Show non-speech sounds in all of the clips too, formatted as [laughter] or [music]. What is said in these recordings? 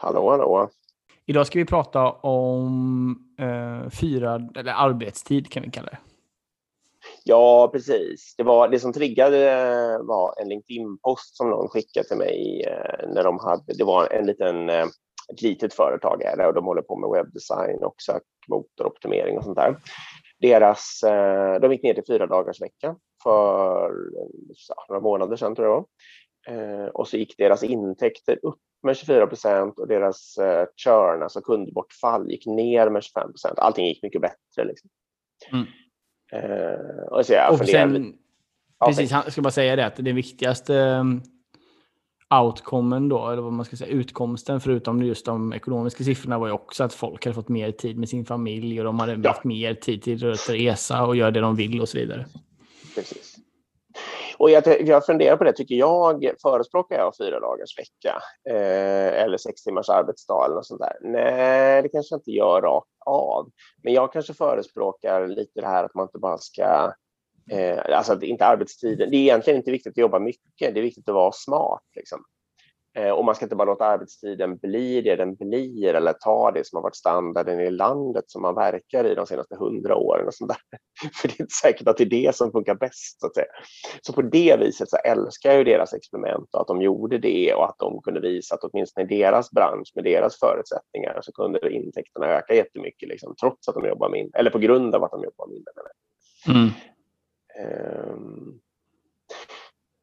Hallå, hallå. Idag ska vi prata om eh, fyra, eller arbetstid kan vi kalla det. Ja, precis. Det, var, det som triggade var en LinkedIn-post som någon skickade till mig eh, när de hade, det var en liten, eh, ett litet företag här, och de håller på med webbdesign och sökmotoroptimering och sånt där. Deras, eh, de gick ner till fyra dagars vecka för några månader sedan tror jag. Och så gick deras intäkter upp med 24 procent och deras churn, alltså kundbortfall, gick ner med 25 procent. Allting gick mycket bättre. Liksom. Mm. Uh, och så jag och sen, precis, jag ska bara säga det, att det viktigaste um, outcomen då, eller vad man ska säga, utkomsten förutom just de ekonomiska siffrorna var ju också att folk hade fått mer tid med sin familj och de hade ja. haft mer tid till att resa och göra det de vill och så vidare. Och jag, jag funderar på det, tycker jag, förespråkar jag fyra dagars vecka eh, eller sex timmars arbetsdag eller något sånt där? Nej, det kanske jag inte gör rakt av. Men jag kanske förespråkar lite det här att man inte bara ska Eh, alltså inte arbetstiden. Det är egentligen inte viktigt att jobba mycket, det är viktigt att vara smart. Liksom. Eh, och man ska inte bara låta arbetstiden bli det den blir eller ta det som har varit standarden i landet som man verkar i de senaste hundra åren. Och sånt där. [laughs] För det är inte säkert att det är det som funkar bäst. Så, att säga. så på det viset så älskar jag ju deras experiment och att de gjorde det och att de kunde visa att åtminstone i deras bransch med deras förutsättningar så kunde intäkterna öka jättemycket liksom, trots att de jobbar mindre, eller på grund av att de jobbar mindre. Mm. Um,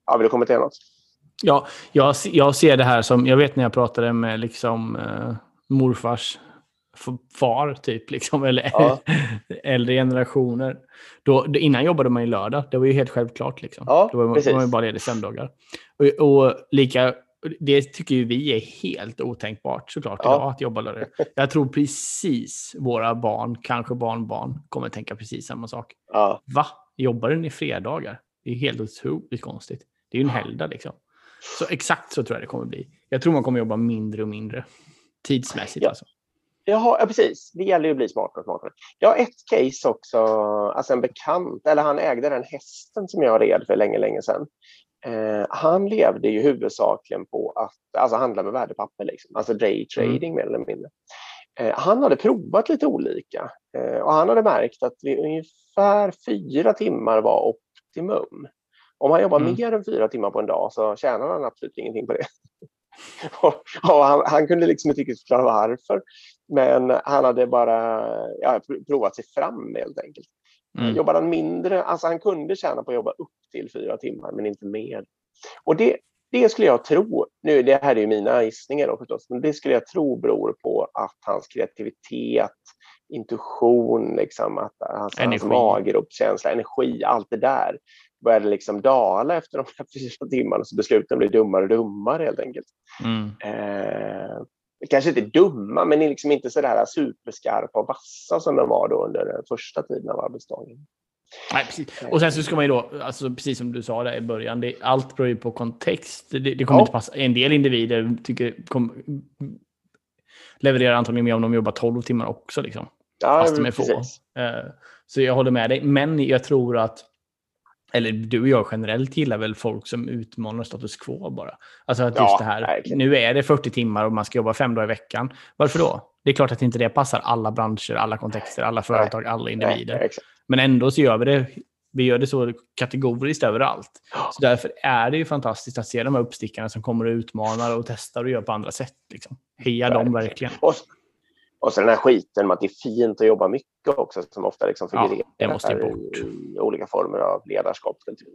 ja, vill du kommentera något? Ja, jag, jag ser det här som, jag vet när jag pratade med liksom eh, morfars far, typ, liksom, eller ja. [laughs] äldre generationer. Då, innan jobbade man ju lördag, det var ju helt självklart. Liksom. Ja, Då var man, man ju bara ledig söndagar. Och, och, lika, det tycker ju vi är helt otänkbart såklart ja. idag, att jobba lördag. Jag tror precis våra barn, kanske barnbarn, kommer tänka precis samma sak. Ja. Va? Jobbar ni fredagar? Det är helt otroligt konstigt. Det är ju en helgdag liksom. Så exakt så tror jag det kommer bli. Jag tror man kommer jobba mindre och mindre tidsmässigt. Ja. Alltså. Jaha, ja, precis. Det gäller ju att bli smartare och smartare. Jag har ett case också, alltså en bekant, eller han ägde den hästen som jag red för länge, länge sedan. Eh, han levde ju huvudsakligen på att alltså handla med värdepapper, liksom. alltså daytrading mm. mer eller mindre. Eh, han hade provat lite olika eh, och han hade märkt att ungefär fyra timmar var optimum. Om han jobbar mm. mer än fyra timmar på en dag så tjänar han absolut ingenting på det. [laughs] och, och han, han, kunde liksom inte riktigt förklara varför. Men han hade bara ja, provat sig fram helt enkelt. Mm. Jobbade han mindre, alltså han kunde tjäna på att jobba upp till fyra timmar men inte mer. Och det, det skulle jag tro, nu det här är ju mina gissningar då förstås, men det skulle jag tro beror på att hans kreativitet, intuition, liksom, att hans, hans maggropskänsla, energi, allt det där började liksom dala efter de här [laughs] fyra timmarna så besluten blev dummare och dummare helt enkelt. Mm. Eh, kanske inte dumma, men liksom inte så där superskarpa och vassa som de var då under den första tiden av arbetsdagen. Nej, precis. Och sen så ska man ju då, alltså, precis som du sa där i början, det, allt beror ju på kontext. Det, det kommer ja. inte passa. En del individer tycker, kom, levererar antagligen mer om de jobbar 12 timmar också. Liksom, ja, fast de är få. Uh, så jag håller med dig. Men jag tror att eller du och jag generellt gillar väl folk som utmanar status quo bara. Alltså att just ja, det här, verkligen. nu är det 40 timmar och man ska jobba fem dagar i veckan. Varför då? Det är klart att inte det passar alla branscher, alla kontexter, alla företag, alla individer. Nej, Men ändå så gör vi det, vi gör det så kategoriskt överallt. Så därför är det ju fantastiskt att se de här uppstickarna som kommer och utmanar och testar och gör på andra sätt. Liksom. Heja dem verkligen. Och, och så den här skiten med att det är fint att jobba mycket också som ofta liksom figurerar ja, det måste ju bort. i olika former av ledarskapskultur.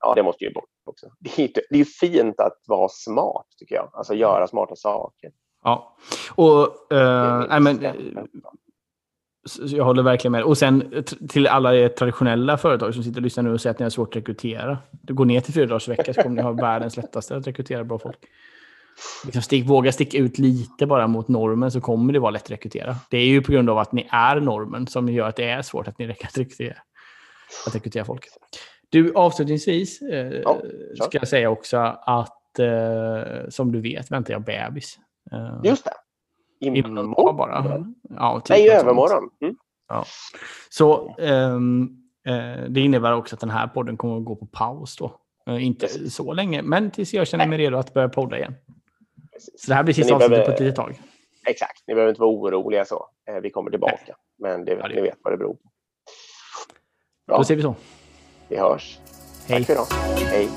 Ja, det måste ju bort också. Det är, det är fint att vara smart tycker jag, alltså göra smarta saker. Ja, och äh, men, jag håller verkligen med. Och sen till alla traditionella företag som sitter och lyssnar nu och säger att ni har svårt att rekrytera. Du går ner till fyra dagars vecka så kommer ni ha [laughs] världens lättaste att rekrytera bra folk liksom stick, våga sticka ut lite bara mot normen så kommer det vara lätt att rekrytera. Det är ju på grund av att ni är normen som gör att det är svårt att ni [laughs] att rekrytera, att rekrytera folk. Du, avslutningsvis eh, ja, ska jag säga också att eh, som du vet väntar jag bebis. Eh, Just det. Imorgon bara. Ja, typ Nej, i övermorgon. Mm. Ja. Så ehm, eh, det innebär också att den här podden kommer att gå på paus då. Eh, inte så länge, men tills jag känner mig redo att börja podda igen. Så det här blir sista avsnittet på ett litet tag. Exakt, ni behöver inte vara oroliga så. Eh, vi kommer tillbaka. Nej. Men det, ja, det... ni vet vad det beror på. Bra. Då ser vi så. Vi hörs. Hej. Tack för idag. Hej.